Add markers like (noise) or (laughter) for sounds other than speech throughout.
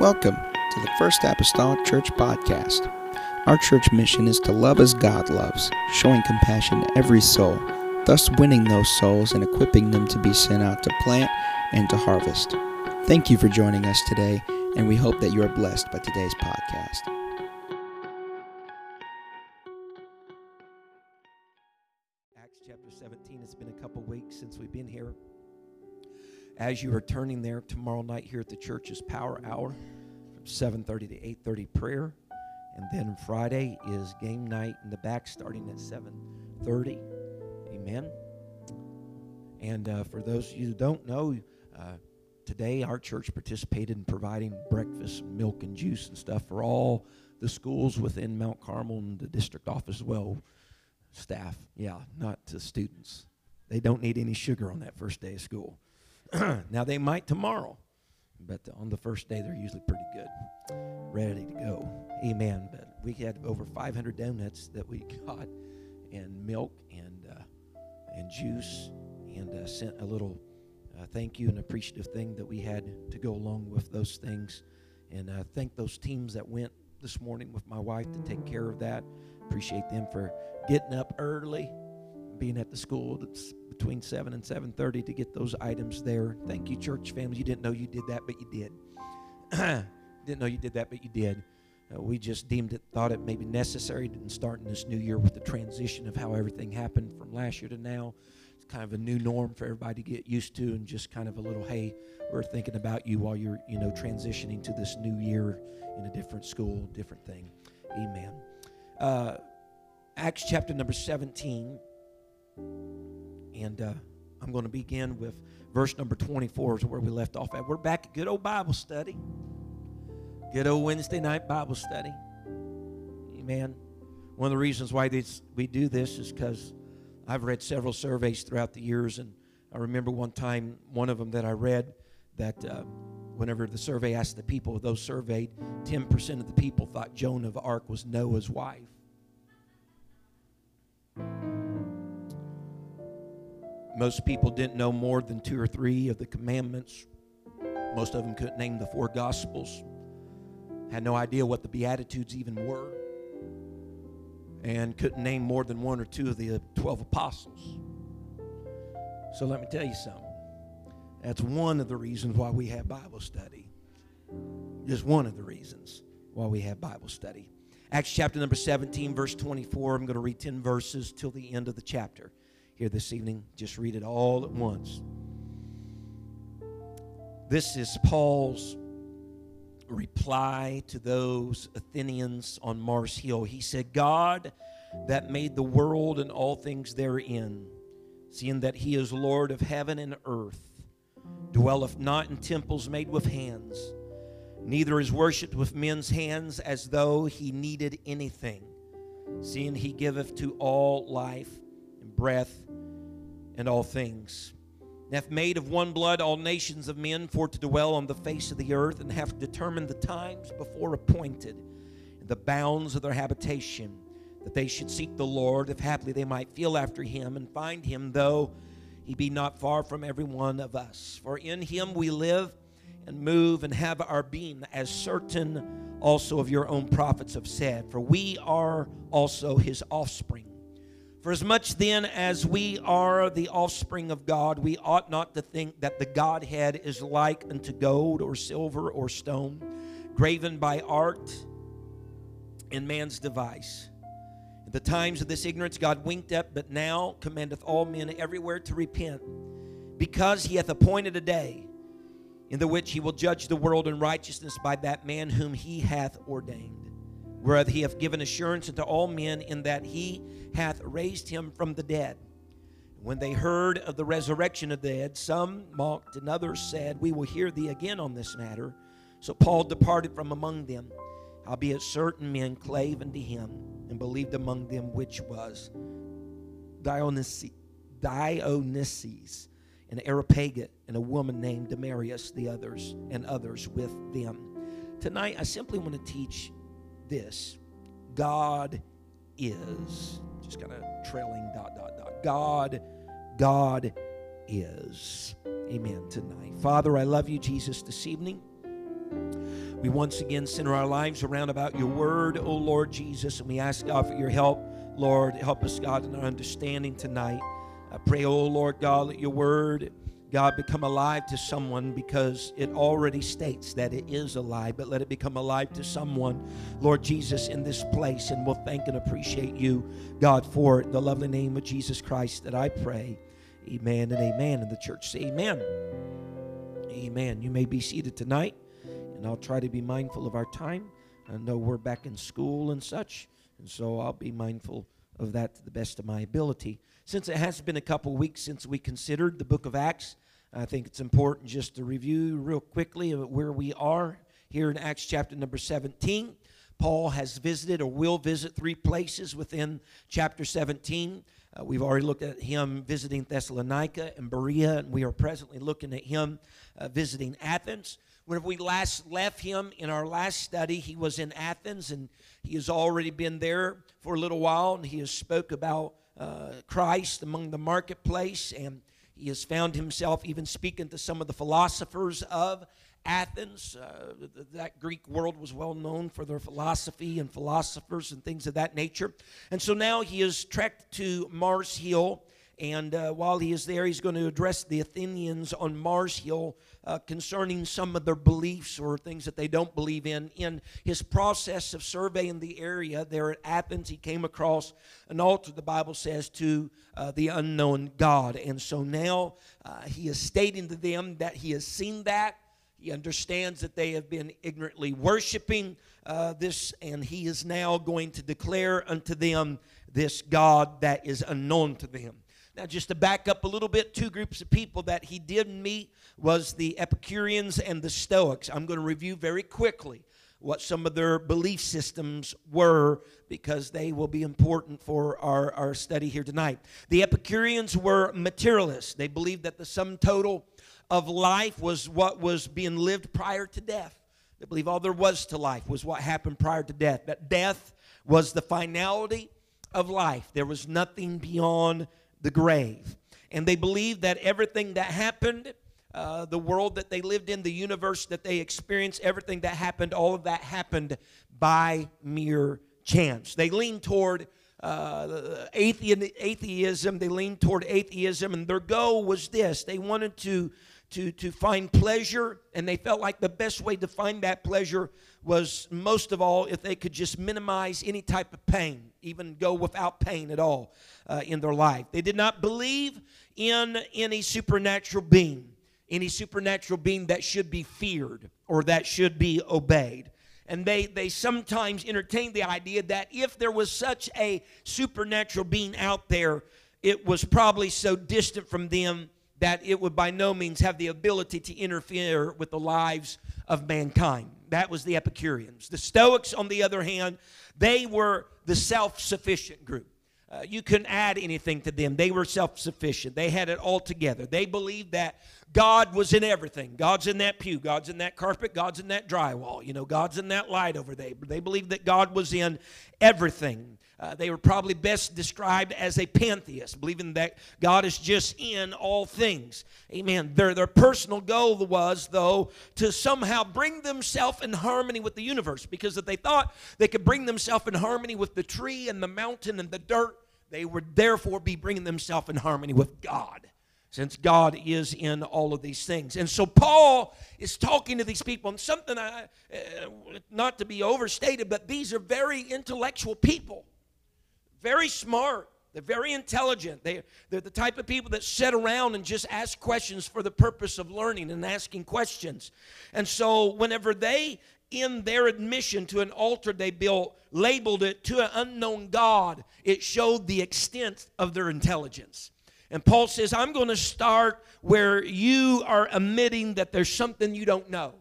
Welcome to the First Apostolic Church Podcast. Our church mission is to love as God loves, showing compassion to every soul, thus winning those souls and equipping them to be sent out to plant and to harvest. Thank you for joining us today, and we hope that you are blessed by today's podcast. Acts chapter 17. It's been a couple weeks since we've been here. As you are turning there, tomorrow night here at the church's Power Hour from 7:30 to 8:30 prayer, and then Friday is game night in the back starting at 7:30. Amen. And uh, for those of you who don't know, uh, today our church participated in providing breakfast, milk, and juice and stuff for all the schools within Mount Carmel and the district office as well. Staff, yeah, not to students. They don't need any sugar on that first day of school. (clears throat) now they might tomorrow, but on the first day they're usually pretty good, ready to go. Amen. But we had over 500 donuts that we (laughs) got, and milk and uh, and juice, and uh, sent a little uh, thank you and appreciative thing that we had to go along with those things, and uh, thank those teams that went this morning with my wife to take care of that. Appreciate them for getting up early, being at the school between 7 and 7.30 to get those items there. Thank you church family. You didn't know you did that but you did. (clears throat) Didn't know you did that but you did. Uh, we just deemed it thought it may be necessary in starting this new year with the transition of how everything happened from last year to now. It's kind of a new norm for everybody to get used to and just kind of a little hey we're thinking about you while you're you know transitioning to this new year in a different school different thing. Amen. Uh, acts chapter number 17 and uh, I'm going to begin with verse number 24 is where we left off at. We're back at good old Bible study. Good old Wednesday night Bible study. Amen. One of the reasons why this, we do this is because I've read several surveys throughout the years, and I remember one time, one of them that I read, that uh, whenever the survey asked the people, of those surveyed, 10% of the people thought Joan of Arc was Noah's wife. Most people didn't know more than two or three of the commandments. Most of them couldn't name the four gospels, had no idea what the Beatitudes even were, and couldn't name more than one or two of the uh, 12 apostles. So let me tell you something. That's one of the reasons why we have Bible study. Just one of the reasons why we have Bible study. Acts chapter number 17, verse 24. I'm going to read 10 verses till the end of the chapter here this evening. Just read it all at once. This is Paul's reply to those Athenians on Mars Hill. He said, God that made the world and all things therein, seeing that he is Lord of heaven and earth, dwelleth not in temples made with hands, neither is worshipped with men's hands as though he needed anything, seeing he giveth to all life and breath and all things. And hath made of one blood all nations of men for to dwell on the face of the earth, and hath determined the times before appointed, and the bounds of their habitation, that they should seek the Lord, if haply they might feel after him and find him, though he be not far from every one of us. For in him we live and move and have our being, as certain also of your own prophets have said. For we are also his offspring. For as much then as we are the offspring of God, we ought not to think that the Godhead is like unto gold or silver or stone, graven by art in man's device. In the times of this ignorance, God winked at, but now commandeth all men everywhere to repent, because he hath appointed a day in the which he will judge the world in righteousness by that man whom he hath ordained whereof he hath given assurance unto all men in that he hath raised him from the dead. When they heard of the resurrection of the dead, some mocked and others said, We will hear thee again on this matter. So Paul departed from among them. Howbeit certain men clave unto him and believed among them, which was Dionysius, Dionysius and Areopagus, and a woman named Damaris, the others, and others with them. Tonight, I simply want to teach this God is. Just kind of trailing dot, dot, dot. God, God is. Amen tonight. Father, I love you, Jesus, this evening. We once again center our lives around about your word, O Lord Jesus, and we ask God for your help. Lord, help us, God, in our understanding tonight. I pray, O Lord God, let your word, God, become alive to someone because it already states that it is alive, but let it become alive to someone, Lord Jesus, in this place. And we'll thank and appreciate you, God, for the lovely name of Jesus Christ that I pray. Amen and amen. And the church say, Amen. Amen. You may be seated tonight, and I'll try to be mindful of our time. I know we're back in school and such, and so I'll be mindful of that to the best of my ability. Since it has been a couple weeks since we considered the book of Acts, I think it's important just to review real quickly where we are here in Acts chapter number 17. Paul has visited or will visit three places within chapter 17. Uh, we've already looked at him visiting Thessalonica and Berea, and we are presently looking at him uh, visiting Athens. Whenever we last left him in our last study, he was in Athens, and he has already been there for a little while, and he has spoke about uh, Christ among the marketplace, and he has found himself even speaking to some of the philosophers of Athens. Uh, that Greek world was well known for their philosophy and philosophers and things of that nature. And so now he has trekked to Mars Hill. And uh, while he is there, he's going to address the Athenians on Mars Hill uh, concerning some of their beliefs or things that they don't believe in. In his process of surveying the area there at Athens, he came across an altar, the Bible says, to uh, the unknown God. And so now uh, he is stating to them that he has seen that he understands that they have been ignorantly worshiping uh, this, and he is now going to declare unto them this God that is unknown to them. Now, just to back up a little bit, two groups of people that he did meet was the Epicureans and the Stoics. I'm going to review very quickly what some of their belief systems were because they will be important for our, our study here tonight. The Epicureans were materialists. They believed that the sum total of life was what was being lived prior to death. They believe all there was to life was what happened prior to death. That death was the finality of life. There was nothing beyond the grave. And they believed that everything that happened, uh, the world that they lived in, the universe that they experienced, everything that happened, all of that happened by mere chance. They leaned toward uh, atheism, they leaned toward atheism, and their goal was this. They wanted to to, to find pleasure, and they felt like the best way to find that pleasure was most of all if they could just minimize any type of pain, even go without pain at all uh, in their life. They did not believe in any supernatural being, any supernatural being that should be feared or that should be obeyed. And they, they sometimes entertained the idea that if there was such a supernatural being out there, it was probably so distant from them that it would by no means have the ability to interfere with the lives of mankind. That was the Epicureans. The Stoics, on the other hand, they were the self sufficient group. Uh, you couldn't add anything to them. They were self sufficient. They had it all together. They believed that God was in everything. God's in that pew. God's in that carpet. God's in that drywall. You know, God's in that light over there. They believed that God was in everything. Uh, they were probably best described as a pantheist, believing that God is just in all things. Amen. Their, their personal goal was, though, to somehow bring themselves in harmony with the universe because if they thought they could bring themselves in harmony with the tree and the mountain and the dirt, they would therefore be bringing themselves in harmony with God since God is in all of these things. And so Paul is talking to these people, and something I, uh, not to be overstated, but these are very intellectual people very smart. They're very intelligent. They, they're the type of people that sit around and just ask questions for the purpose of learning and asking questions. And so, whenever they, in their admission to an altar they built, labeled it to an unknown God, it showed the extent of their intelligence. And Paul says, I'm going to start where you are admitting that there's something you don't know.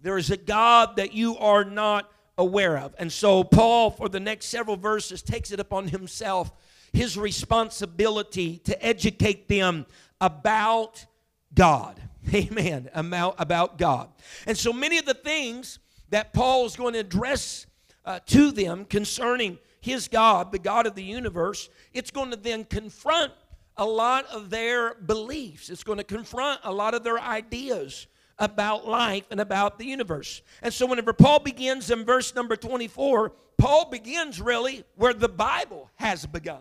There is a God that you are not aware of. And so, Paul, for the next several verses, takes it upon himself his responsibility to educate them about God. (laughs) Amen. About, about God. And so, many of the things that Paul is going to address uh, to them concerning his God, the God of the universe, it's going to then confront a lot of their beliefs. It's going to confront a lot of their ideas about life and about the universe. And so, whenever Paul begins in verse number 24, Paul begins really where the Bible has begun.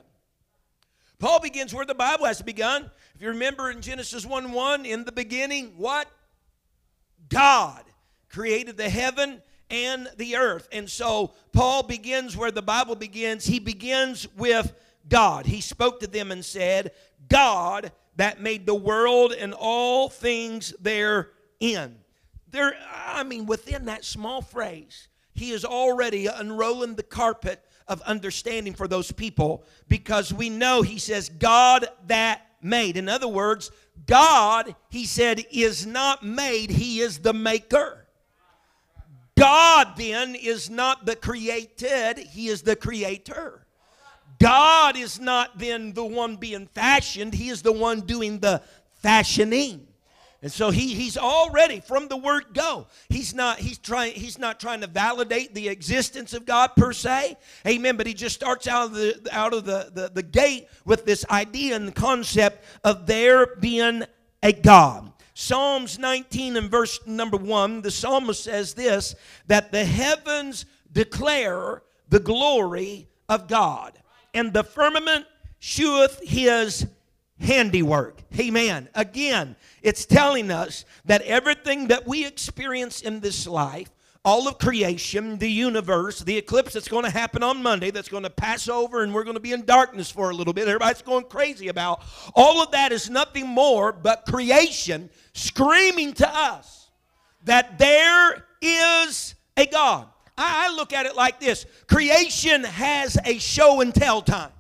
Paul begins where the Bible has begun. If you remember in Genesis 1 1, in the beginning, what? God created the heaven and the earth. And so Paul begins where the Bible begins. He begins with God. He spoke to them and said, God that made the world and all things therein. There, I mean, within that small phrase, he is already unrolling the carpet of understanding for those people because we know he says, God that made. In other words, God, he said, is not made, he is the maker. God then is not the created, he is the creator. God is not then the one being fashioned, he is the one doing the fashioning. And so he, he's already from the word go. He's not he's trying he's not trying to validate the existence of God per se. Amen. But he just starts out of the out of the, the, the gate with this idea and concept of there being a God. Psalms 19 and verse number 1, the psalmist says this that the heavens declare the glory of God, and the firmament sheweth his handiwork. Amen. Again, it's telling us that everything that we experience in this life, all of creation, the universe, the eclipse that's going to happen on Monday, that's going to pass over, and we're going to be in darkness for a little bit. Everybody's going crazy about. All of that is nothing more but creation screaming to us that there is a God. I look at it like this creation has a show and tell time.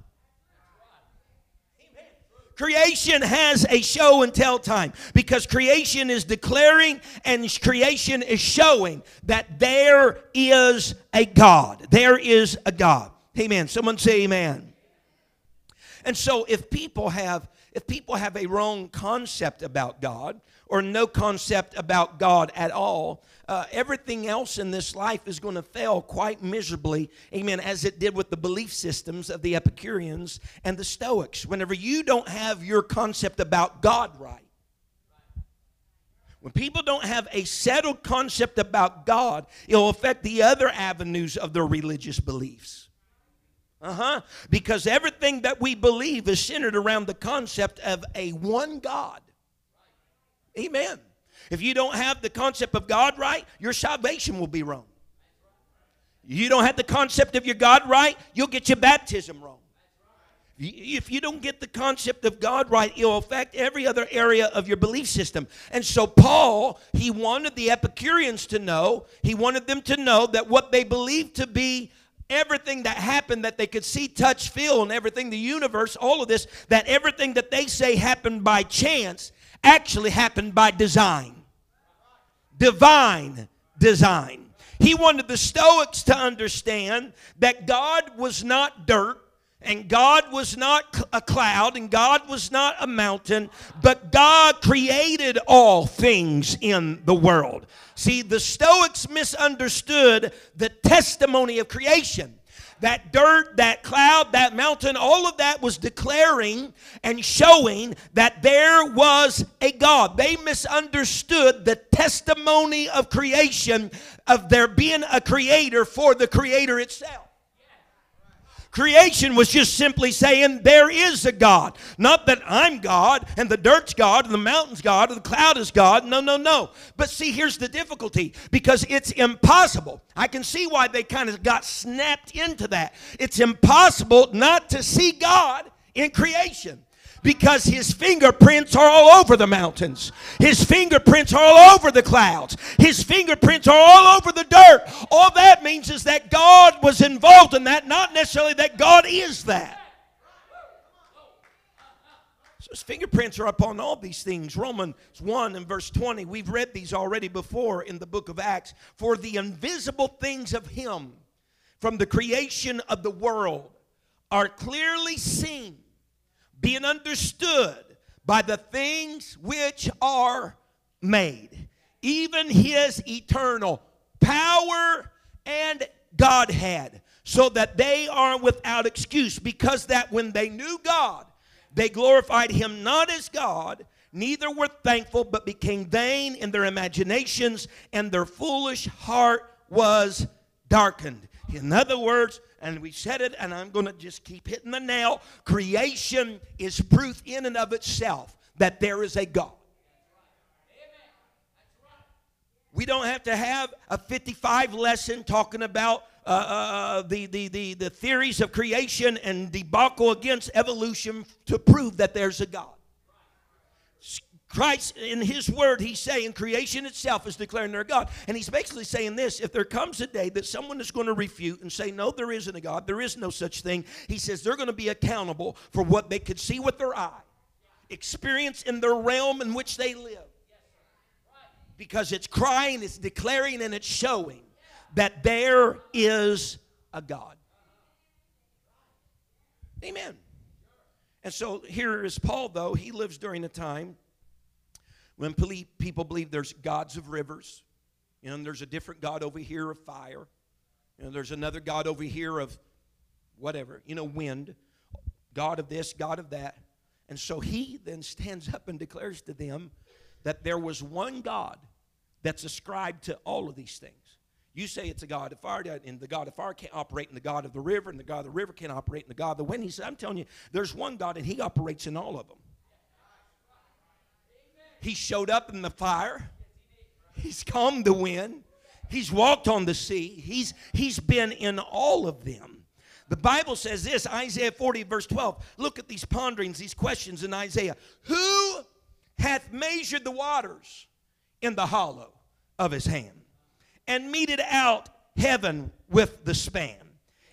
Creation has a show and tell time because creation is declaring and creation is showing that there is a God. There is a God. Amen. Someone say amen. And so if people have if people have a wrong concept about God or no concept about God at all, uh, everything else in this life is going to fail quite miserably, amen, as it did with the belief systems of the Epicureans and the Stoics. Whenever you don't have your concept about God right, when people don't have a settled concept about God, it'll affect the other avenues of their religious beliefs. Uh huh. Because everything that we believe is centered around the concept of a one God. Amen. If you don't have the concept of God right, your salvation will be wrong. You don't have the concept of your God right, you'll get your baptism wrong. If you don't get the concept of God right, it'll affect every other area of your belief system. And so, Paul, he wanted the Epicureans to know, he wanted them to know that what they believed to be everything that happened that they could see, touch, feel, and everything, the universe, all of this, that everything that they say happened by chance actually happened by design. Divine design. He wanted the Stoics to understand that God was not dirt, and God was not a cloud, and God was not a mountain, but God created all things in the world. See, the Stoics misunderstood the testimony of creation that dirt, that cloud, that mountain, all of that was declaring and showing that there was a God. They misunderstood the testimony of creation, of there being a creator for the creator itself. Creation was just simply saying there is a God. Not that I'm God and the dirt's God and the mountain's God and the cloud is God. No, no, no. But see, here's the difficulty because it's impossible. I can see why they kind of got snapped into that. It's impossible not to see God in creation because his fingerprints are all over the mountains. His fingerprints are all over the clouds. His fingerprints are all over the dirt. All that means is that God was involved in that, not necessarily that God is that. So his fingerprints are upon all these things. Romans 1 and verse 20. We've read these already before in the book of Acts. For the invisible things of him from the creation of the world are clearly seen being understood by the things which are made, even his eternal power and Godhead, so that they are without excuse, because that when they knew God, they glorified him not as God, neither were thankful, but became vain in their imaginations, and their foolish heart was darkened. In other words, and we said it, and I'm going to just keep hitting the nail creation is proof in and of itself that there is a God. We don't have to have a 55 lesson talking about uh, uh, uh, the, the, the, the theories of creation and debacle against evolution to prove that there's a God. Christ, in His Word, He's saying creation itself is declaring their God. And He's basically saying this if there comes a day that someone is going to refute and say, No, there isn't a God, there is no such thing, He says they're going to be accountable for what they could see with their eye, experience in their realm in which they live. Because it's crying, it's declaring, and it's showing that there is a God. Amen. And so here is Paul, though. He lives during a time when people believe there's gods of rivers, you know, and there's a different God over here of fire, you know, there's another God over here of whatever, you know, wind, God of this, God of that. And so he then stands up and declares to them that there was one God that's ascribed to all of these things. You say it's a God of fire, and the God of fire can't operate in the God of the river, and the God of the river can't operate in the God of the wind. He said, I'm telling you, there's one God, and He operates in all of them. He showed up in the fire. He's calmed the wind. He's walked on the sea. He's, he's been in all of them. The Bible says this Isaiah 40, verse 12. Look at these ponderings, these questions in Isaiah. Who hath measured the waters in the hollow of his hand, and meted out heaven with the span,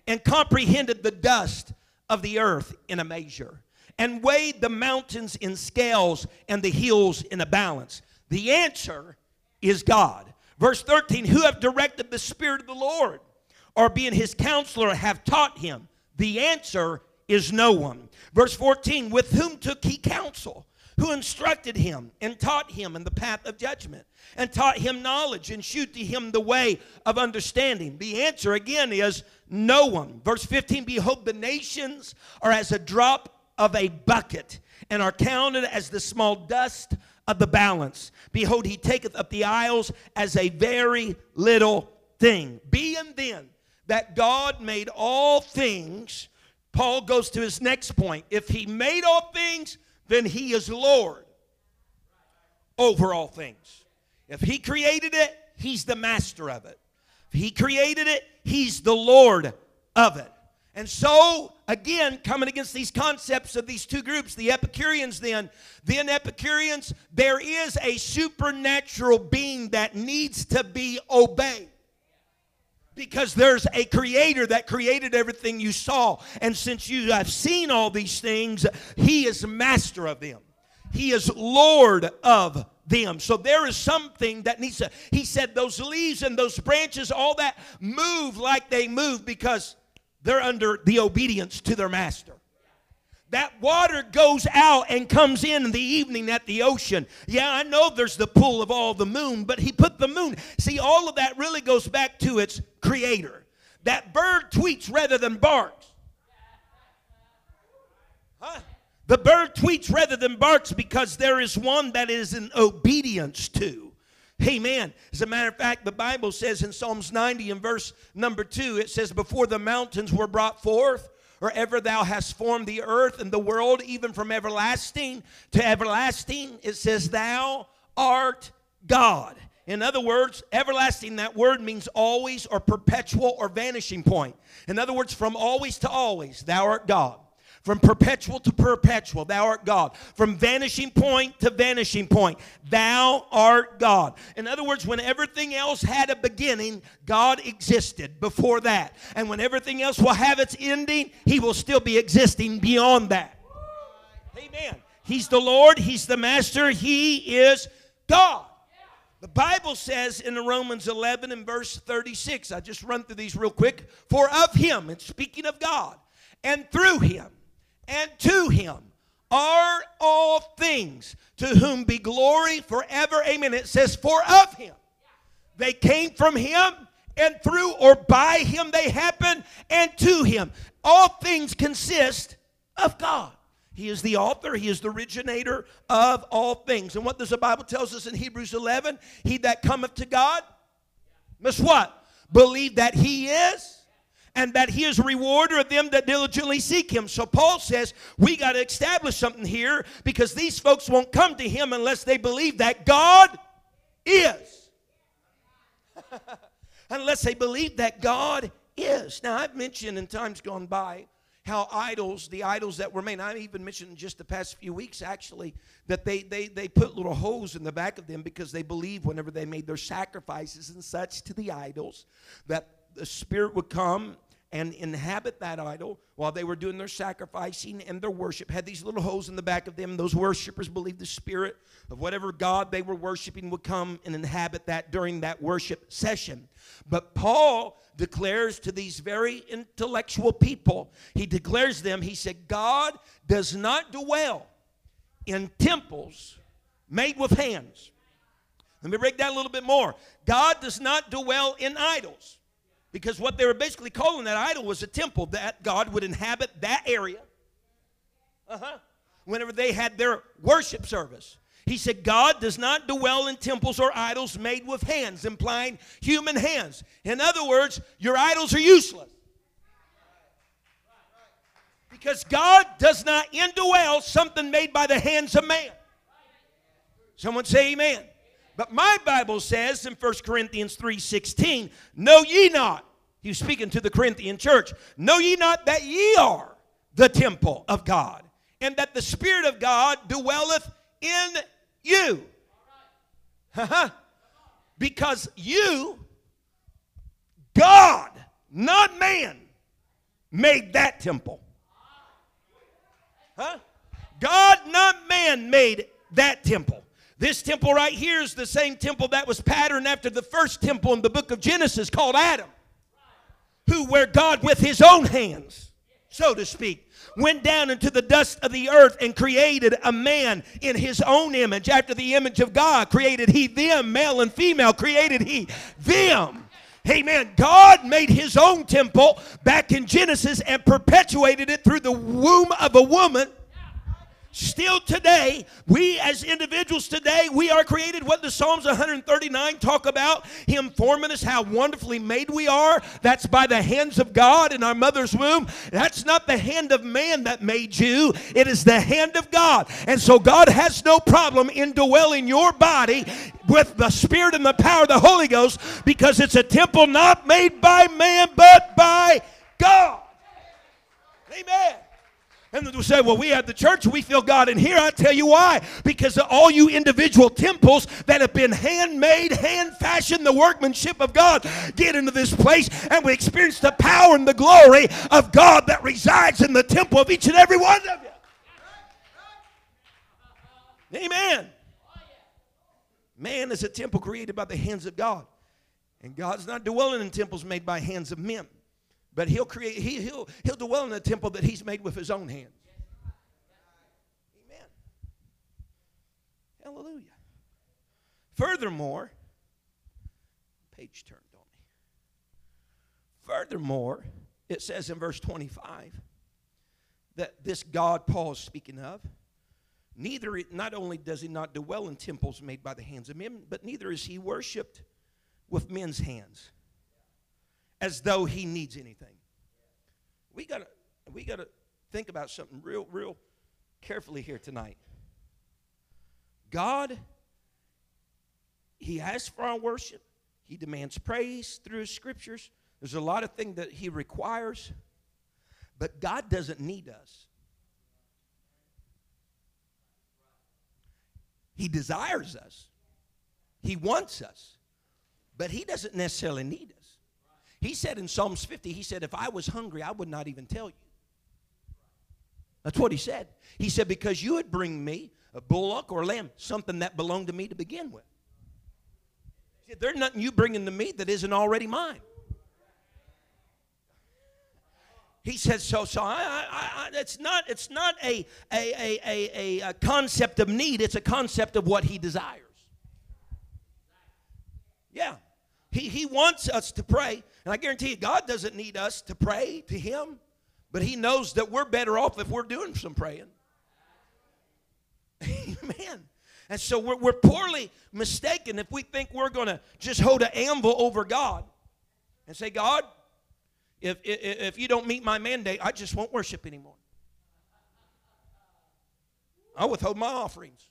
and comprehended the dust of the earth in a measure? And weighed the mountains in scales and the hills in a balance? The answer is God. Verse 13, who have directed the Spirit of the Lord, or being his counselor, have taught him? The answer is no one. Verse 14, with whom took he counsel? Who instructed him and taught him in the path of judgment, and taught him knowledge and shewed to him the way of understanding? The answer again is no one. Verse 15, behold, the nations are as a drop of a bucket and are counted as the small dust of the balance. Behold, he taketh up the isles as a very little thing. Being then that God made all things, Paul goes to his next point. If he made all things, then he is Lord over all things. If he created it, he's the master of it. If he created it, he's the Lord of it. And so, again, coming against these concepts of these two groups, the Epicureans then, then Epicureans, there is a supernatural being that needs to be obeyed. Because there's a creator that created everything you saw. And since you have seen all these things, he is master of them. He is Lord of them. So there is something that needs to, he said, those leaves and those branches, all that move like they move because they're under the obedience to their master. That water goes out and comes in in the evening at the ocean. Yeah, I know there's the pull of all the moon, but he put the moon. See, all of that really goes back to its creator. That bird tweets rather than barks. Huh? The bird tweets rather than barks because there is one that is in obedience to. Amen. As a matter of fact, the Bible says in Psalms 90 and verse number 2, it says, Before the mountains were brought forth, or ever thou hast formed the earth and the world, even from everlasting to everlasting, it says, Thou art God. In other words, everlasting, that word means always or perpetual or vanishing point. In other words, from always to always, thou art God. From perpetual to perpetual, thou art God. From vanishing point to vanishing point, thou art God. In other words, when everything else had a beginning, God existed before that. And when everything else will have its ending, He will still be existing beyond that. Amen. He's the Lord, He's the Master, He is God. The Bible says in the Romans 11 and verse 36, I just run through these real quick. For of Him, and speaking of God, and through Him, and to him are all things, to whom be glory forever. Amen. It says, for of him. They came from him, and through or by him they happen, and to him. All things consist of God. He is the author, He is the originator of all things. And what does the Bible tells us in Hebrews 11? He that cometh to God must what? Believe that He is and that he is a rewarder of them that diligently seek him. So Paul says we got to establish something here because these folks won't come to him unless they believe that God is. (laughs) unless they believe that God is. Now, I've mentioned in times gone by how idols, the idols that were made, I even mentioned just the past few weeks actually, that they, they, they put little holes in the back of them because they believed whenever they made their sacrifices and such to the idols, that the spirit would come and inhabit that idol while they were doing their sacrificing and their worship. Had these little holes in the back of them. Those worshipers believed the spirit of whatever God they were worshiping would come and inhabit that during that worship session. But Paul declares to these very intellectual people, he declares them, he said, God does not dwell in temples made with hands. Let me break that a little bit more. God does not dwell in idols. Because what they were basically calling that idol was a temple that God would inhabit that area. Uh-huh. Whenever they had their worship service. He said, God does not dwell in temples or idols made with hands, implying human hands. In other words, your idols are useless. Because God does not indwell something made by the hands of man. Someone say amen. But my Bible says in 1 Corinthians 3:16, "Know ye not?" He was speaking to the Corinthian church. "Know ye not that ye are the temple of God, and that the Spirit of God dwelleth in you?" Uh-huh. because you God, not man, made that temple. Huh? God, not man, made that temple. This temple right here is the same temple that was patterned after the first temple in the book of Genesis called Adam, who, where God with his own hands, so to speak, went down into the dust of the earth and created a man in his own image. After the image of God, created he them, male and female, created he them. Amen. God made his own temple back in Genesis and perpetuated it through the womb of a woman Still today, we as individuals today, we are created what the Psalms 139 talk about. Him forming us, how wonderfully made we are. That's by the hands of God in our mother's womb. That's not the hand of man that made you, it is the hand of God. And so God has no problem indwelling your body with the Spirit and the power of the Holy Ghost because it's a temple not made by man but by God. Amen. And they'll say, well, we have the church, we feel God in here. I tell you why. Because all you individual temples that have been handmade, hand fashioned, the workmanship of God, get into this place and we experience the power and the glory of God that resides in the temple of each and every one of you. Amen. Man is a temple created by the hands of God. And God's not dwelling in temples made by hands of men. But he'll create, he, he'll, he'll dwell in a temple that he's made with his own hands. Amen. Hallelujah. Furthermore, page turned on me. Furthermore, it says in verse 25 that this God Paul is speaking of, neither not only does he not dwell in temples made by the hands of men, but neither is he worshipped with men's hands as though he needs anything. We got to we got to think about something real real carefully here tonight. God he asks for our worship. He demands praise through his scriptures. There's a lot of things that he requires. But God doesn't need us. He desires us. He wants us. But he doesn't necessarily need us. He said in Psalms 50, he said, If I was hungry, I would not even tell you. That's what he said. He said, Because you would bring me a bullock or a lamb, something that belonged to me to begin with. He said, There's nothing you bringing to me that isn't already mine. He said, so, so I, I, I, it's not, it's not a, a, a, a, a concept of need, it's a concept of what he desires. Yeah. He, he wants us to pray. And I guarantee you, God doesn't need us to pray to Him, but He knows that we're better off if we're doing some praying. (laughs) Amen. And so we're, we're poorly mistaken if we think we're going to just hold an anvil over God and say, God, if, if, if you don't meet my mandate, I just won't worship anymore. I'll withhold my offerings.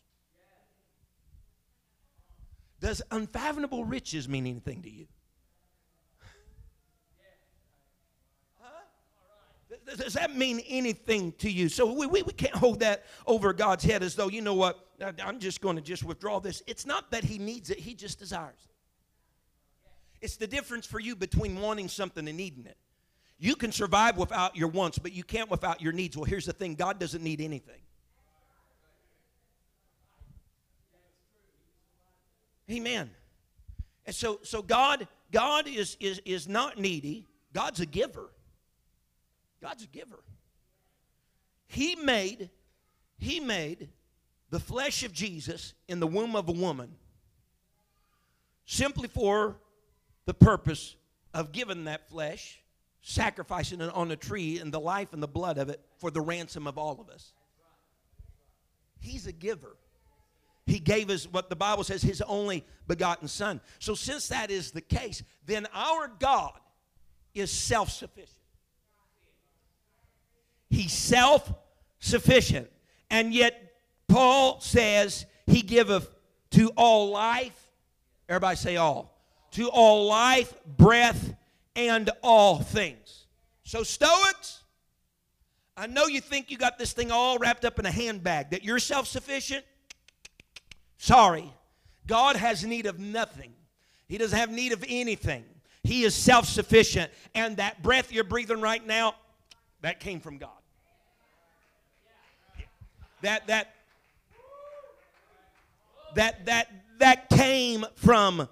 Does unfathomable riches mean anything to you? Does that mean anything to you? So we, we, we can't hold that over God's head as though, you know what, I'm just going to just withdraw this. It's not that He needs it, He just desires it. It's the difference for you between wanting something and needing it. You can survive without your wants, but you can't without your needs. Well, here's the thing God doesn't need anything. Amen. And so, so God, God is, is, is not needy. God's a giver. God's a giver. He made, He made the flesh of Jesus in the womb of a woman simply for the purpose of giving that flesh, sacrificing it on a tree, and the life and the blood of it for the ransom of all of us. He's a giver. He gave us what the Bible says, His only begotten Son. So, since that is the case, then our God is self sufficient. He's self sufficient. And yet, Paul says, He giveth to all life. Everybody say all. To all life, breath, and all things. So, Stoics, I know you think you got this thing all wrapped up in a handbag, that you're self sufficient. Sorry. God has need of nothing, He doesn't have need of anything. He is self sufficient. And that breath you're breathing right now, that came from God. That, that, that, that, that came from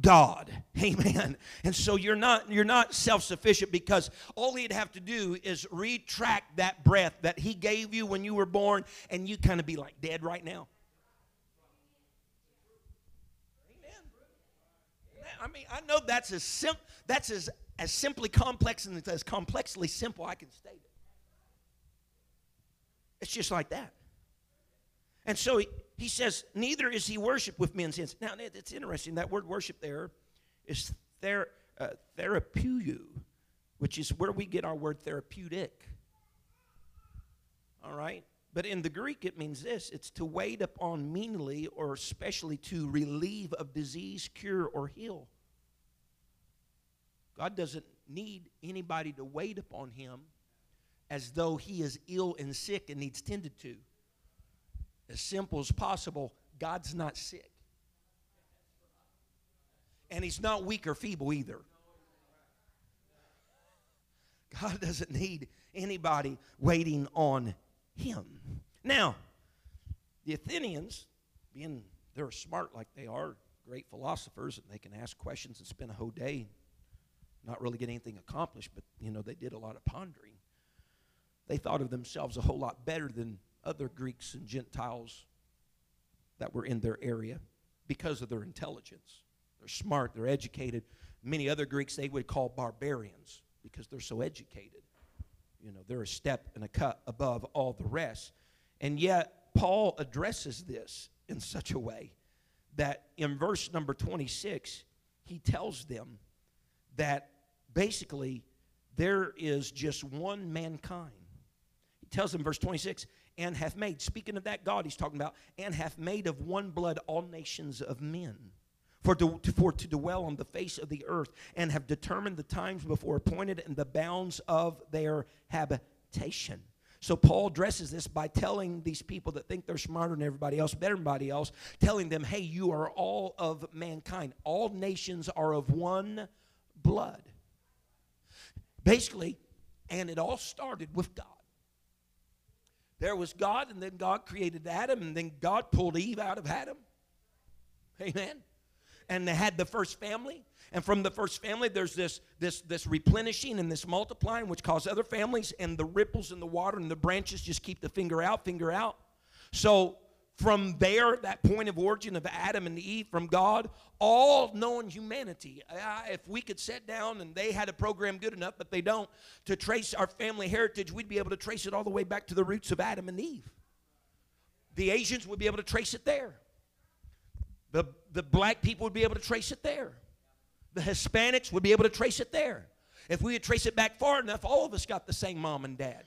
God. Amen. And so you're not you're not self-sufficient because all he'd have to do is retract that breath that he gave you when you were born and you kind of be like dead right now. I mean, I know that's as sim- that's as, as simply complex and as complexly simple I can state it. It's just like that. And so he, he says, neither is he worship with men's hands. Now, it's interesting. That word worship there is ther, uh, which is where we get our word therapeutic. All right? But in the Greek, it means this it's to wait upon meanly or especially to relieve of disease, cure, or heal. God doesn't need anybody to wait upon him as though he is ill and sick and needs tended to. As simple as possible, God's not sick. And he's not weak or feeble either. God doesn't need anybody waiting on him. Now, the Athenians, being they're smart like they are, great philosophers, and they can ask questions and spend a whole day not really get anything accomplished, but you know, they did a lot of pondering. They thought of themselves a whole lot better than other Greeks and Gentiles that were in their area because of their intelligence. They're smart, they're educated. Many other Greeks they would call barbarians because they're so educated. You know, they're a step and a cut above all the rest. And yet, Paul addresses this in such a way that in verse number 26, he tells them that basically there is just one mankind. He tells them, verse 26, and hath made, speaking of that God he's talking about, and hath made of one blood all nations of men. For to, for to dwell on the face of the earth, and have determined the times before appointed and the bounds of their habitation. So Paul addresses this by telling these people that think they're smarter than everybody else, better than everybody else, telling them, hey, you are all of mankind. All nations are of one blood. Basically, and it all started with God. There was God, and then God created Adam, and then God pulled Eve out of Adam. Amen. And they had the first family. And from the first family, there's this, this, this replenishing and this multiplying, which causes other families, and the ripples in the water and the branches just keep the finger out, finger out. So from there, that point of origin of Adam and Eve from God, all knowing humanity. Uh, if we could sit down and they had a program good enough, but they don't, to trace our family heritage, we'd be able to trace it all the way back to the roots of Adam and Eve. The Asians would be able to trace it there. The, the black people would be able to trace it there. The Hispanics would be able to trace it there. If we would trace it back far enough, all of us got the same mom and dad.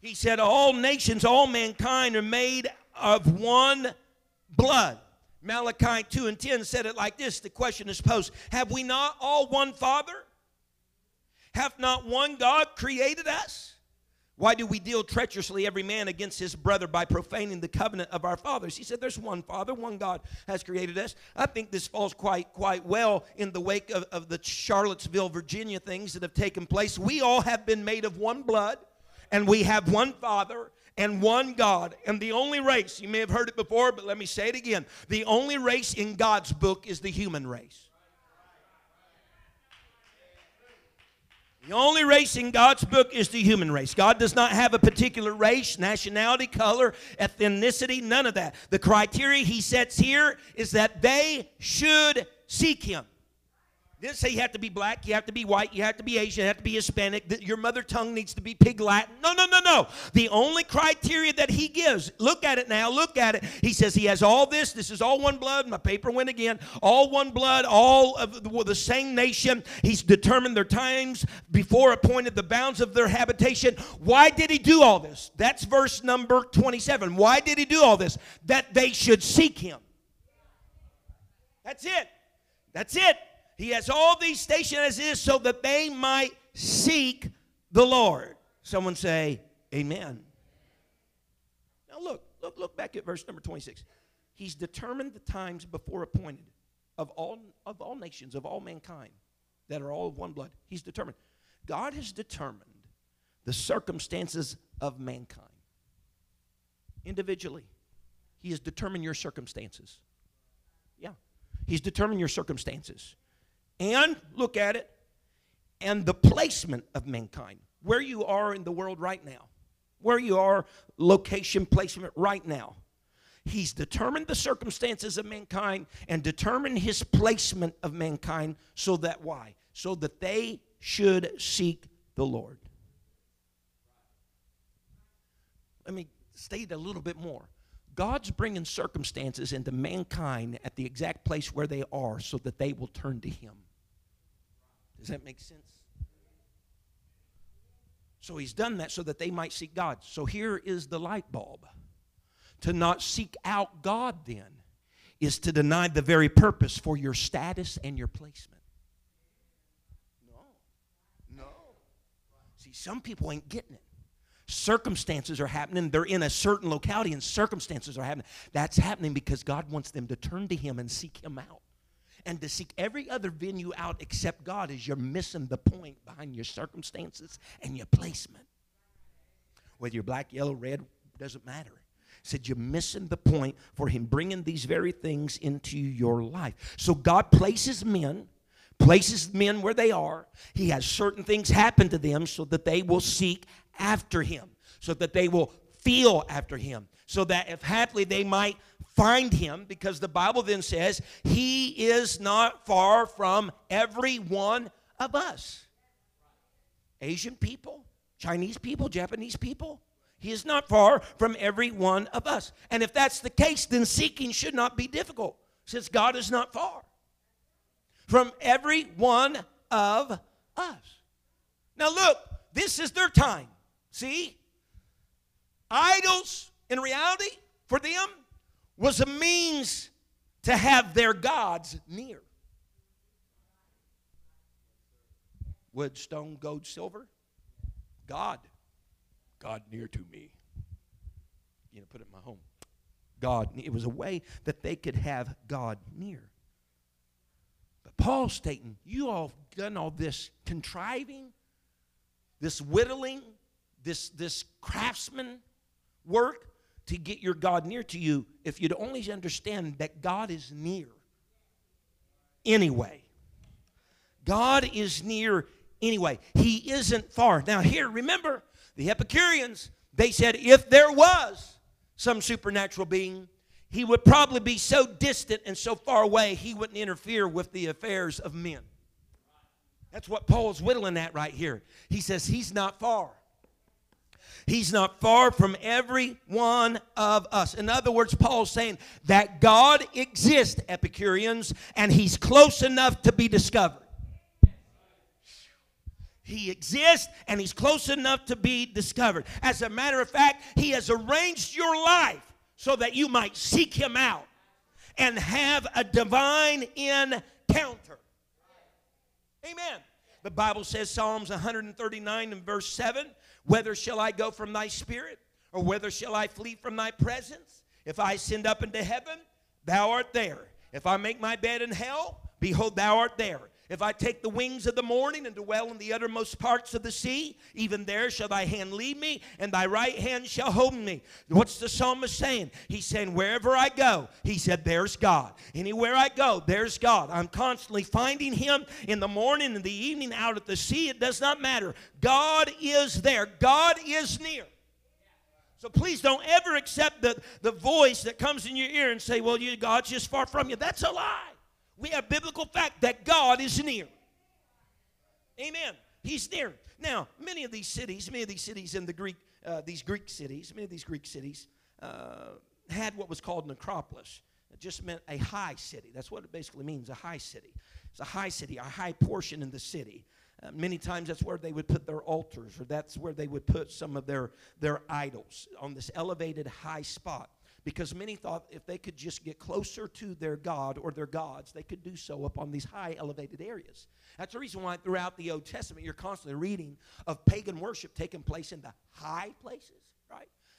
He said, All nations, all mankind are made of one blood. Malachi 2 and 10 said it like this the question is posed Have we not all one Father? Have not one God created us? Why do we deal treacherously every man against his brother by profaning the covenant of our fathers? He said, There's one Father, one God has created us. I think this falls quite, quite well in the wake of, of the Charlottesville, Virginia things that have taken place. We all have been made of one blood, and we have one Father and one God. And the only race, you may have heard it before, but let me say it again the only race in God's book is the human race. The only race in God's book is the human race. God does not have a particular race, nationality, color, ethnicity, none of that. The criteria he sets here is that they should seek him didn't say you have to be black, you have to be white, you have to be Asian, you have to be Hispanic, your mother tongue needs to be pig Latin. No, no, no, no. The only criteria that he gives, look at it now, look at it. He says he has all this, this is all one blood. My paper went again. All one blood, all of the, the same nation. He's determined their times before appointed the bounds of their habitation. Why did he do all this? That's verse number 27. Why did he do all this? That they should seek him. That's it. That's it. He has all these stationed as is so that they might seek the Lord. Someone say, Amen. Now look, look, look back at verse number 26. He's determined the times before appointed of all of all nations, of all mankind that are all of one blood. He's determined. God has determined the circumstances of mankind. Individually. He has determined your circumstances. Yeah. He's determined your circumstances and look at it and the placement of mankind where you are in the world right now where you are location placement right now. He's determined the circumstances of mankind and determined his placement of mankind so that why? So that they should seek the lord. Let me state a little bit more. God's bringing circumstances into mankind at the exact place where they are so that they will turn to Him. Does that make sense? So He's done that so that they might seek God. So here is the light bulb. To not seek out God, then, is to deny the very purpose for your status and your placement. No. No. See, some people ain't getting it circumstances are happening. They're in a certain locality and circumstances are happening. That's happening because God wants them to turn to Him and seek Him out. And to seek every other venue out except God is you're missing the point behind your circumstances and your placement. Whether you're black, yellow, red, doesn't matter. Said you're missing the point for Him bringing these very things into your life. So God places men places men where they are. He has certain things happen to them so that they will seek after him, so that they will feel after him, so that if haply they might find him, because the Bible then says, He is not far from every one of us. Asian people, Chinese people, Japanese people. He is not far from every one of us. And if that's the case, then seeking should not be difficult, since God is not far from every one of us. Now, look, this is their time. See? Idols, in reality, for them, was a means to have their gods near. Wood, stone, gold, silver. God. God near to me. You know, put it in my home. God. It was a way that they could have God near. But Paul's stating, you all done all this contriving, this whittling, this, this craftsman work to get your God near to you if you'd only understand that God is near anyway. God is near anyway. He isn't far. Now, here, remember, the Epicureans, they said if there was some supernatural being, he would probably be so distant and so far away, he wouldn't interfere with the affairs of men. That's what Paul's whittling at right here. He says he's not far. He's not far from every one of us. In other words, Paul's saying that God exists, Epicureans, and He's close enough to be discovered. He exists and He's close enough to be discovered. As a matter of fact, He has arranged your life so that you might seek Him out and have a divine encounter. Amen. The Bible says, Psalms 139 and verse 7 Whether shall I go from thy spirit, or whether shall I flee from thy presence? If I ascend up into heaven, thou art there. If I make my bed in hell, behold, thou art there. If I take the wings of the morning and dwell in the uttermost parts of the sea, even there shall thy hand lead me, and thy right hand shall hold me. What's the psalmist saying? He's saying, Wherever I go, he said, There's God. Anywhere I go, there's God. I'm constantly finding him in the morning, in the evening, out at the sea. It does not matter. God is there, God is near. So please don't ever accept the, the voice that comes in your ear and say, Well, you, God's just far from you. That's a lie we have biblical fact that God is near. Amen. He's near. Now, many of these cities, many of these cities in the Greek, uh, these Greek cities, many of these Greek cities uh, had what was called an acropolis. It just meant a high city. That's what it basically means, a high city. It's a high city, a high portion in the city. Uh, many times that's where they would put their altars, or that's where they would put some of their, their idols on this elevated high spot because many thought if they could just get closer to their God or their gods, they could do so up on these high elevated areas. That's the reason why throughout the Old Testament you're constantly reading of pagan worship taking place in the high places?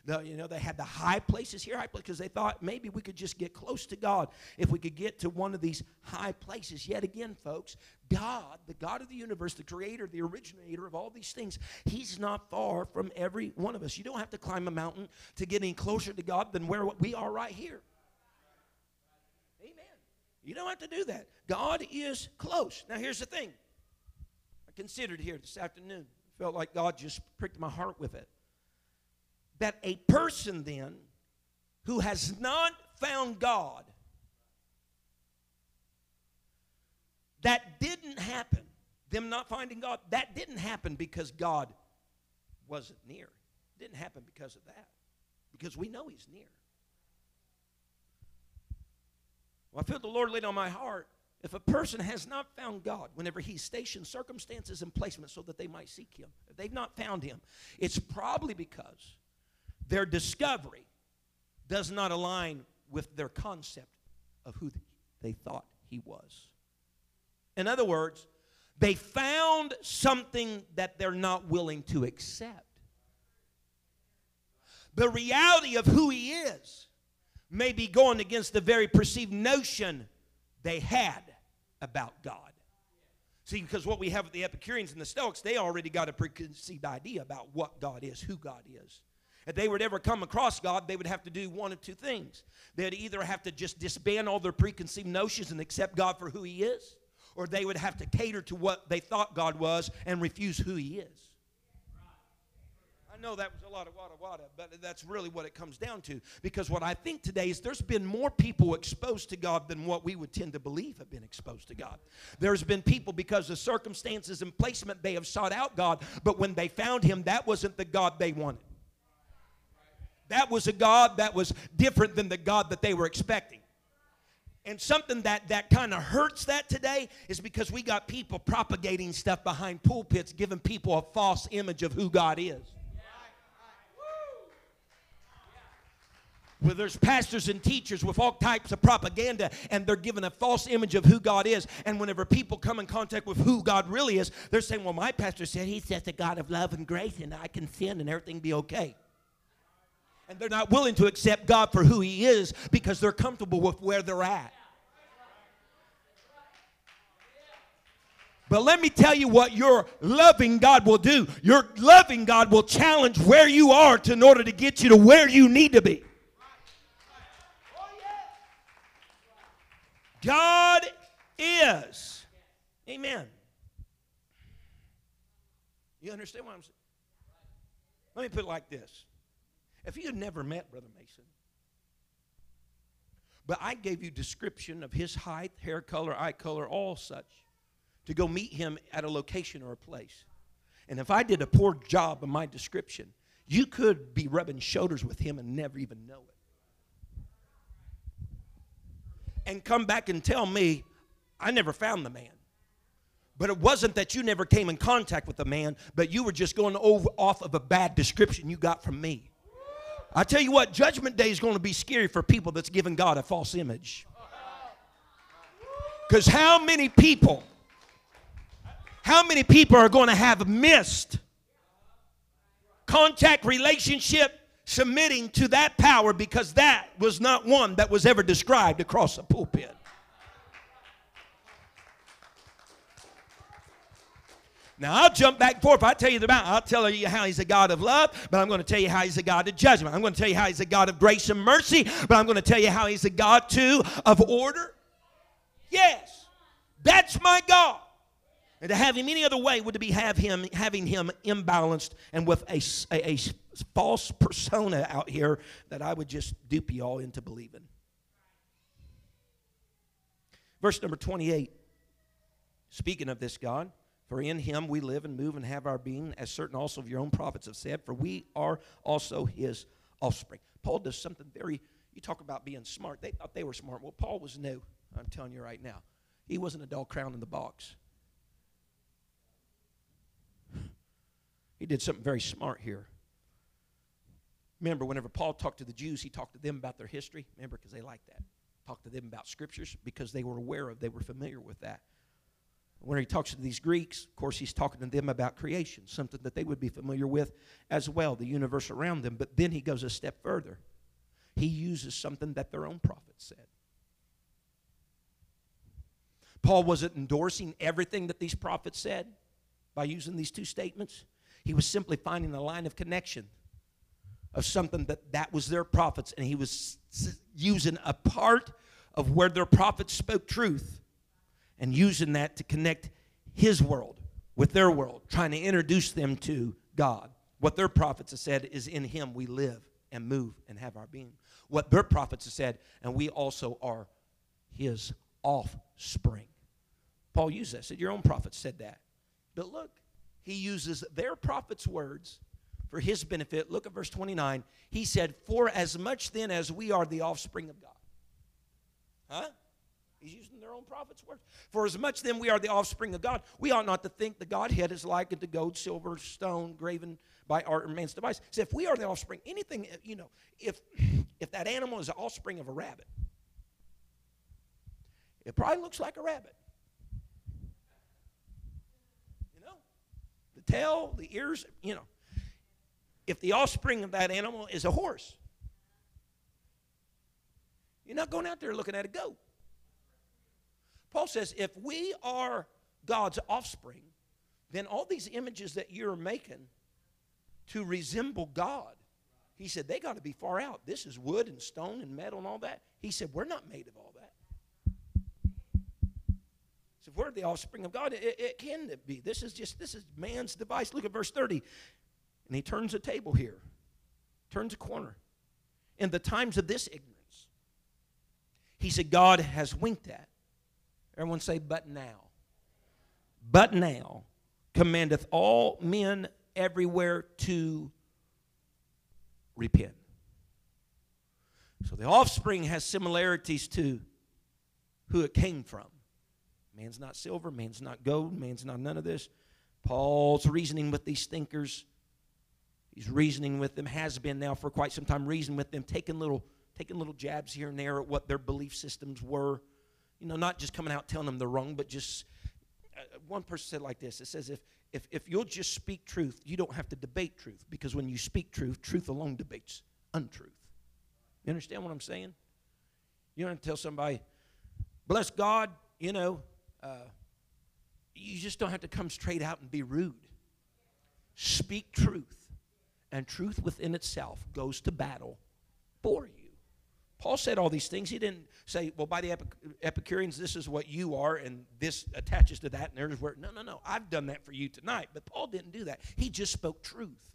The, you know, they had the high places here, high because they thought maybe we could just get close to God if we could get to one of these high places. Yet again, folks, God, the God of the universe, the creator, the originator of all these things, He's not far from every one of us. You don't have to climb a mountain to get any closer to God than where we are right here. Amen. You don't have to do that. God is close. Now, here's the thing I considered here this afternoon. Felt like God just pricked my heart with it that a person then who has not found God, that didn't happen, them not finding God, that didn't happen because God wasn't near. It didn't happen because of that, because we know He's near. Well, I feel the Lord laid on my heart. If a person has not found God, whenever He's stationed circumstances and placement so that they might seek Him, if they've not found Him, it's probably because their discovery does not align with their concept of who they thought he was. In other words, they found something that they're not willing to accept. The reality of who he is may be going against the very perceived notion they had about God. See, because what we have with the Epicureans and the Stoics, they already got a preconceived idea about what God is, who God is. If they would ever come across God, they would have to do one of two things. They'd either have to just disband all their preconceived notions and accept God for who He is, or they would have to cater to what they thought God was and refuse who He is. I know that was a lot of wada wada, but that's really what it comes down to. Because what I think today is there's been more people exposed to God than what we would tend to believe have been exposed to God. There's been people because of circumstances and placement they have sought out God, but when they found Him, that wasn't the God they wanted. That was a God that was different than the God that they were expecting. And something that, that kind of hurts that today is because we got people propagating stuff behind pulpits, giving people a false image of who God is. Where there's pastors and teachers with all types of propaganda, and they're giving a false image of who God is. And whenever people come in contact with who God really is, they're saying, Well, my pastor said he's just a God of love and grace, and I can sin and everything be okay and they're not willing to accept God for who He is because they're comfortable with where they're at. But let me tell you what your loving God will do. Your loving God will challenge where you are to, in order to get you to where you need to be. God is. Amen. You understand what I'm saying? Let me put it like this if you had never met Brother Mason, but I gave you description of his height, hair color, eye color, all such, to go meet him at a location or a place. And if I did a poor job of my description, You could be rubbing shoulders with him and never even know it. And come back and tell me, I never found the man. But it wasn't that you never came in contact with the man, but you were just going over, off of a bad description you got from me. I tell you what, Judgment Day is going to be scary for people that's given God a false image. Because how many people, how many people are going to have missed contact relationship submitting to that power because that was not one that was ever described across the pulpit? Now I'll jump back and forth. If I tell you Bible, I'll tell you how he's a God of love, but I'm going to tell you how he's a God of judgment. I'm going to tell you how he's a God of grace and mercy, but I'm going to tell you how he's a God too of order. Yes, that's my God. And to have him any other way would to be have him having him imbalanced and with a, a, a false persona out here that I would just dupe you all into believing. Verse number 28. Speaking of this God, for in him we live and move and have our being, as certain also of your own prophets have said, for we are also his offspring. Paul does something very, you talk about being smart. They thought they were smart. Well, Paul was new. I'm telling you right now. He wasn't a dull crown in the box. He did something very smart here. Remember, whenever Paul talked to the Jews, he talked to them about their history. Remember, because they liked that. Talked to them about scriptures because they were aware of, they were familiar with that. When he talks to these Greeks, of course, he's talking to them about creation, something that they would be familiar with as well, the universe around them. But then he goes a step further. He uses something that their own prophets said. Paul wasn't endorsing everything that these prophets said by using these two statements. He was simply finding a line of connection of something that that was their prophets, and he was using a part of where their prophets spoke truth and using that to connect his world with their world, trying to introduce them to God. What their prophets have said is in him we live and move and have our being. What their prophets have said, and we also are his offspring. Paul used that, said, Your own prophets said that. But look, he uses their prophets' words for his benefit. Look at verse 29. He said, For as much then as we are the offspring of God. Huh? He's using their own prophets' words. For as much then we are the offspring of God, we ought not to think the Godhead is likened to gold, silver, stone, graven by art or man's device. If we are the offspring, anything, eh, you know, if if that animal is the offspring of a rabbit, it probably looks like a rabbit. You know? The tail, the ears, you know. If the offspring of that animal is a horse, you're not going out there looking at a goat. Paul says, if we are God's offspring, then all these images that you're making to resemble God, he said, they got to be far out. This is wood and stone and metal and all that. He said, we're not made of all that. So if we're the offspring of God, it, it can be. This is just, this is man's device. Look at verse 30. And he turns a table here, turns a corner. In the times of this ignorance, he said, God has winked at Everyone say, but now. But now commandeth all men everywhere to repent. So the offspring has similarities to who it came from. Man's not silver, man's not gold, man's not none of this. Paul's reasoning with these thinkers. He's reasoning with them, has been now for quite some time, reasoning with them, taking little, taking little jabs here and there at what their belief systems were. You know, not just coming out telling them they're wrong, but just uh, one person said like this it says, if, if, if you'll just speak truth, you don't have to debate truth because when you speak truth, truth alone debates untruth. You understand what I'm saying? You don't have to tell somebody, bless God, you know, uh, you just don't have to come straight out and be rude. Speak truth, and truth within itself goes to battle for you. Paul said all these things. He didn't say, well, by the Epicureans, this is what you are, and this attaches to that, and there's where. No, no, no. I've done that for you tonight. But Paul didn't do that. He just spoke truth.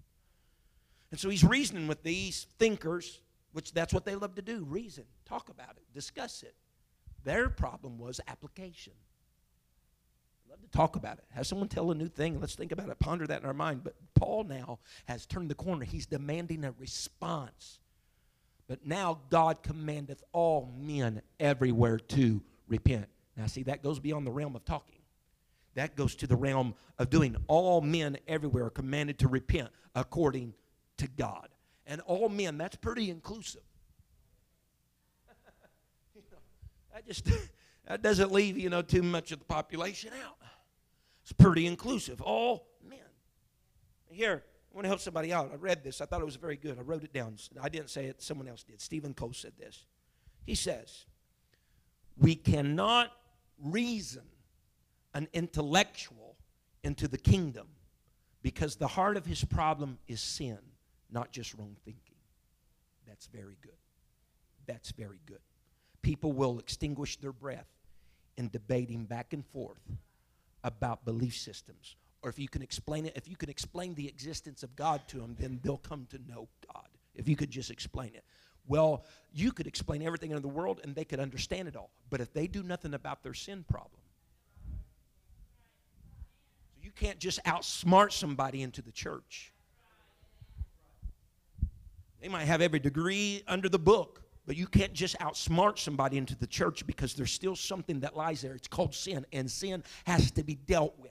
And so he's reasoning with these thinkers, which that's what they love to do reason, talk about it, discuss it. Their problem was application. Love to talk about it. Have someone tell a new thing. Let's think about it. Ponder that in our mind. But Paul now has turned the corner. He's demanding a response. But now God commandeth all men everywhere to repent. Now, see, that goes beyond the realm of talking. That goes to the realm of doing. All men everywhere are commanded to repent according to God. And all men, that's pretty inclusive. (laughs) you know, that just (laughs) that doesn't leave, you know, too much of the population out. It's pretty inclusive. All men. Here, I want to help somebody out. I read this. I thought it was very good. I wrote it down. I didn't say it, someone else did. Steven Cole said this. He says, We cannot reason an intellectual into the kingdom because the heart of his problem is sin, not just wrong thinking. That's very good. That's very good. People will extinguish their breath in debating back and forth about belief systems. Or if you can explain it, if you can explain the existence of God to them, then they'll come to know God. If you could just explain it. Well, you could explain everything in the world and they could understand it all. But if they do nothing about their sin problem, so you can't just outsmart somebody into the church. They might have every degree under the book, but you can't just outsmart somebody into the church because there's still something that lies there. It's called sin, and sin has to be dealt with.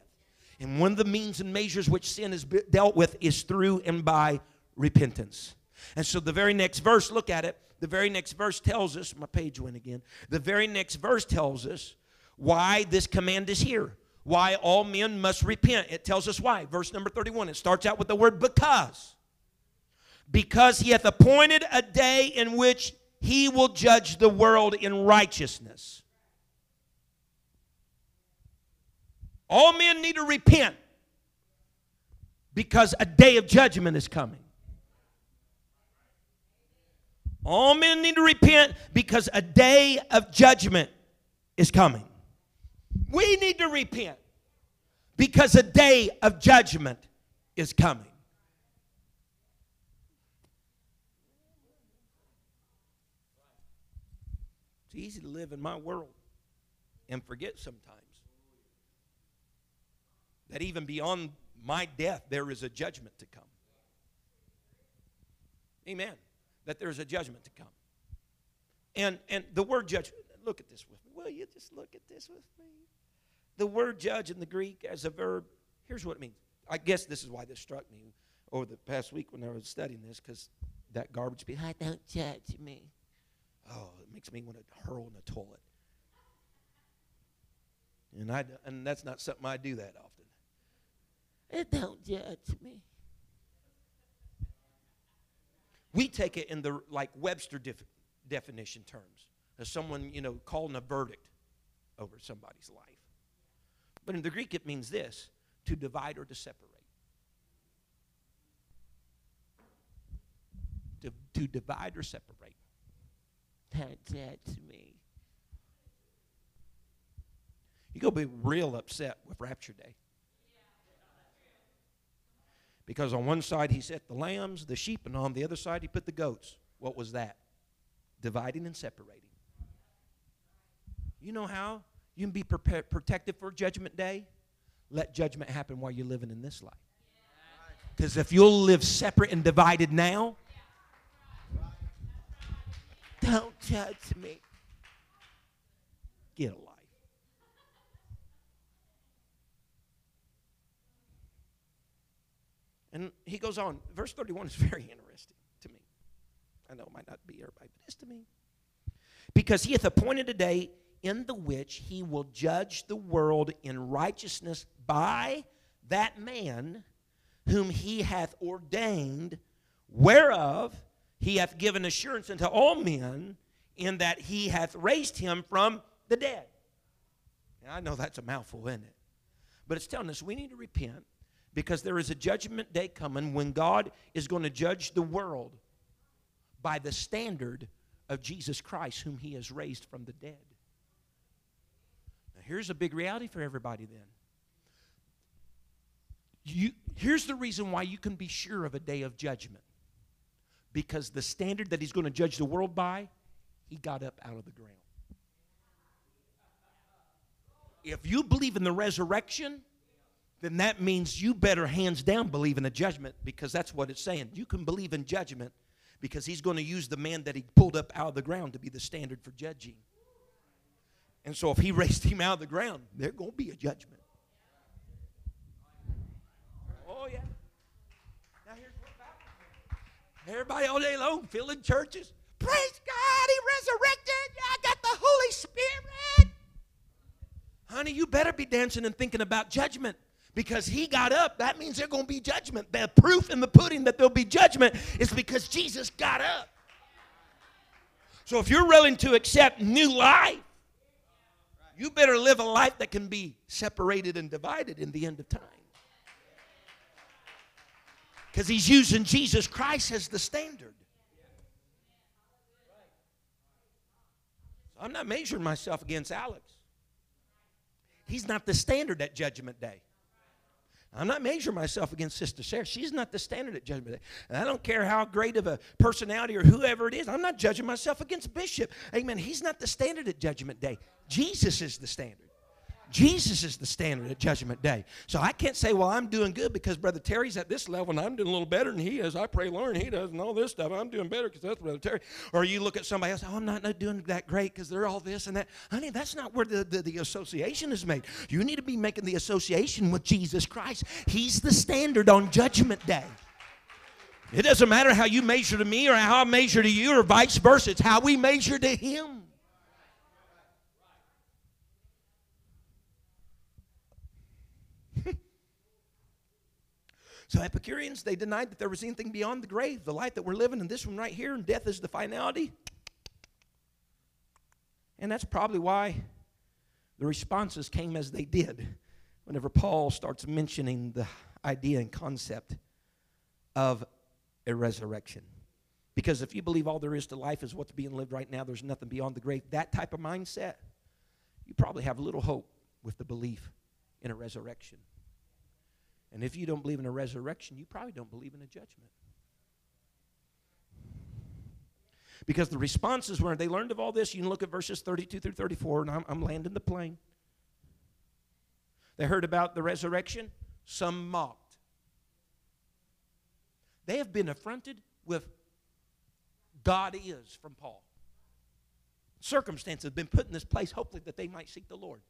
And one of the means and measures which sin is dealt with is through and by repentance. And so the very next verse, look at it. The very next verse tells us, my page went again. The very next verse tells us why this command is here. Why all men must repent. It tells us why. Verse number 31. It starts out with the word because. Because he hath appointed a day in which he will judge the world in righteousness. All men need to repent because a day of judgment is coming. All men need to repent because a day of judgment is coming. We need to repent because a day of judgment is coming. It's easy to live in my world and forget sometimes that even beyond my death, there is a judgment to come. Amen. That there's a judgment to come. And, and the word judgment, look at this with me. Will you just look at this with me? The word judge in the Greek as a verb, here's what it means. I guess this is why this struck me over the past week when I was studying this, because that garbage be, I oh, don't judge me. Oh, it makes me want to hurl in the toilet. And, I, and that's not something I do that often. It don't judge me. We take it in the like Webster def- definition terms as someone, you know, calling a verdict over somebody's life. But in the Greek, it means this to divide or to separate. To, to divide or separate. Don't judge me. You're going to be real upset with Rapture Day. Because on one side he set the lambs, the sheep, and on the other side he put the goats. What was that? Dividing and separating. You know how you can be pre- protected for Judgment Day? Let judgment happen while you're living in this life. Because if you'll live separate and divided now, don't judge me. Get a life. And he goes on. Verse 31 is (laughs) very interesting to me. I know it might not be everybody, but it's to me. Because he hath appointed a day in the which he will judge the world in righteousness by that man whom he hath ordained, whereof he hath given assurance unto all men, in that he hath raised him from the dead. Now, I know that's a mouthful, isn't it? But it's telling us we need to repent because there is a judgment day coming when God is going to judge the world by the standard of Jesus Christ, whom he has raised from the dead. Now, here's a big reality for everybody then. You, here's the reason why you can be sure of a day of judgment. Because the standard that he's going to judge the world by, he got up out of the ground. if you believe in the resurrection, then that means you better hands down believe in the judgment because that's what it's saying. You can believe in judgment because he's going to use the man that he pulled up out of the ground to be the standard for judging. And so if he (laughs) raised him out of the ground, there's going to be a judgment. Oh, yeah. Now here's what about Everybody all day long filling churches. Praise God, he resurrected. Yeah, I got the Holy Spirit. Honey, you better be dancing and thinking about judgment because he got up. That means there's going to be judgment. The proof in the pudding that there'll be judgment is because Jesus got up. So if you're willing to accept new life, you better live a life that can be separated and divided in the end of time. Because he's using Jesus Christ as the standard. I'm not measuring myself against Alex. He's not the standard at Judgment Day. I'm not measuring myself against Sister Sarah. She's not the standard at Judgment Day. And I don't care how great of a personality or whoever it is. I'm not judging myself against Bishop. Amen. He's not the standard at Judgment Day. Jesus is the standard. Jesus is the standard at Judgment Day. So I can't say, well, I'm doing good because Brother Terry's at this level and I'm doing a little better than he is. I pray Lauren, he does, and all this stuff. I'm doing better because that's Brother Terry. Or you look at somebody else, oh, I'm not, not doing that great because they're all this and that. Honey, that's not where the, the, the association is made. You need to be making the association with Jesus Christ. He's the standard on Judgment Day. It doesn't matter how you measure to me or how I measure to you or vice versa. It's how we measure to Him. So Epicureans, they denied that there was anything beyond the grave, the life that we're living in this one right here, and death is the finality. And that's probably why the responses came as they did whenever Paul starts mentioning the idea and concept of a resurrection. Because if you believe all there is to life is what's being lived right now, there's nothing beyond the grave, that type of mindset, you probably have little hope with the belief in a resurrection. And if you don't believe in a resurrection, you probably don't believe in a judgment. Because the responses were they learned of all this. You can look at verses 32 through 34, and I'm, I'm landing the plane. They heard about the resurrection, some mocked. They have been affronted with God is from Paul. Circumstances have been put in this place, hopefully, that they might seek the Lord.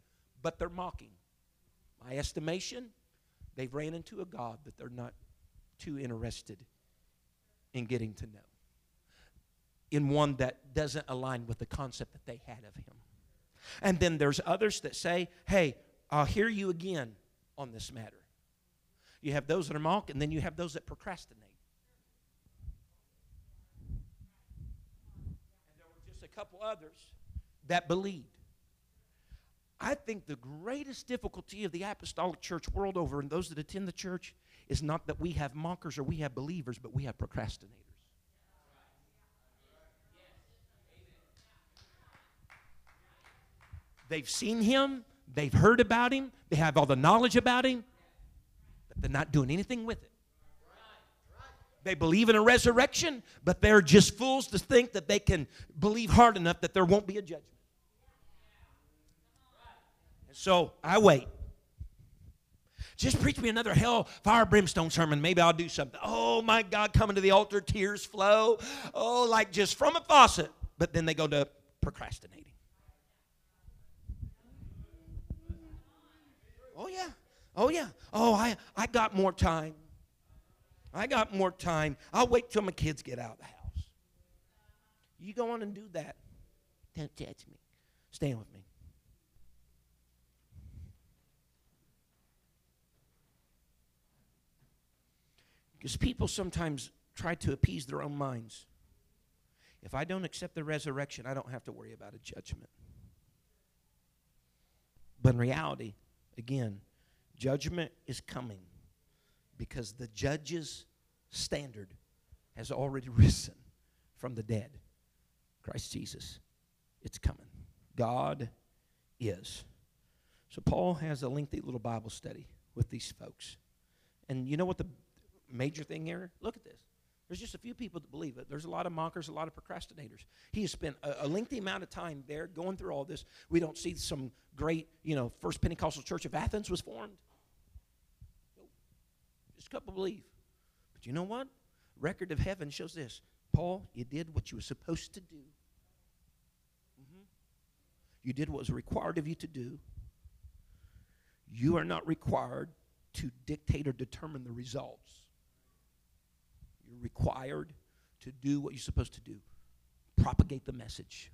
But they're mocking. My estimation, they've ran into a God that they're not too interested in getting to know, in one that doesn't align with the concept that they had of Him. And then there's others that say, hey, I'll hear you again on this matter. You have those that are mock, and then you have those that procrastinate. And there were just a couple others that believed. I think the greatest difficulty of the apostolic church world over and those that attend the church is not that we have mockers or we have believers, but we have procrastinators. They've seen him, they've heard about him, they have all the knowledge about him, but they're not doing anything with it. They believe in a resurrection, but they're just fools to think that they can believe hard enough that there won't be a judgment. So I wait. Just preach me another hell, fire, brimstone sermon. Maybe I'll do something. Oh my God, coming to the altar, tears flow. Oh, like just from a faucet. But then they go to procrastinating. Oh yeah. Oh yeah. Oh, I, I got more time. I got more time. I'll wait till my kids get out of the house. You go on and do that. Don't judge me. Stand with me. Because people sometimes try to appease their own minds. If I don't accept the resurrection, I don't have to worry about a judgment. But in reality, again, judgment is coming because the judge's standard has already (laughs) risen from the dead. Christ Jesus. It's coming. God is. So Paul has a lengthy little Bible study with these folks. And you know what the major thing here? Look at this. There's just a few people that believe it. There's a lot of mockers, a lot of procrastinators. He has spent a, a, lengthy amount of time there going through all this. We don't see some great, you know, First Pentecostal Church of Athens was formed. Just a couple believe. But you know what? Record of heaven shows this. Paul, you did what you were supposed to do. Mm-hmm. You did what was required of you to do. You are not required to dictate or determine the results. You're required to do what you're supposed to do propagate the message.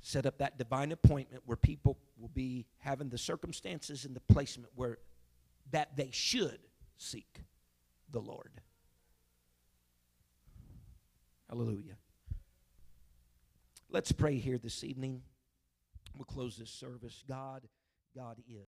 Set up that divine appointment where people will be having the circumstances and the placement where that they should seek the Lord. Hallelujah. Let's pray here this evening. We'll close this service. God, God is.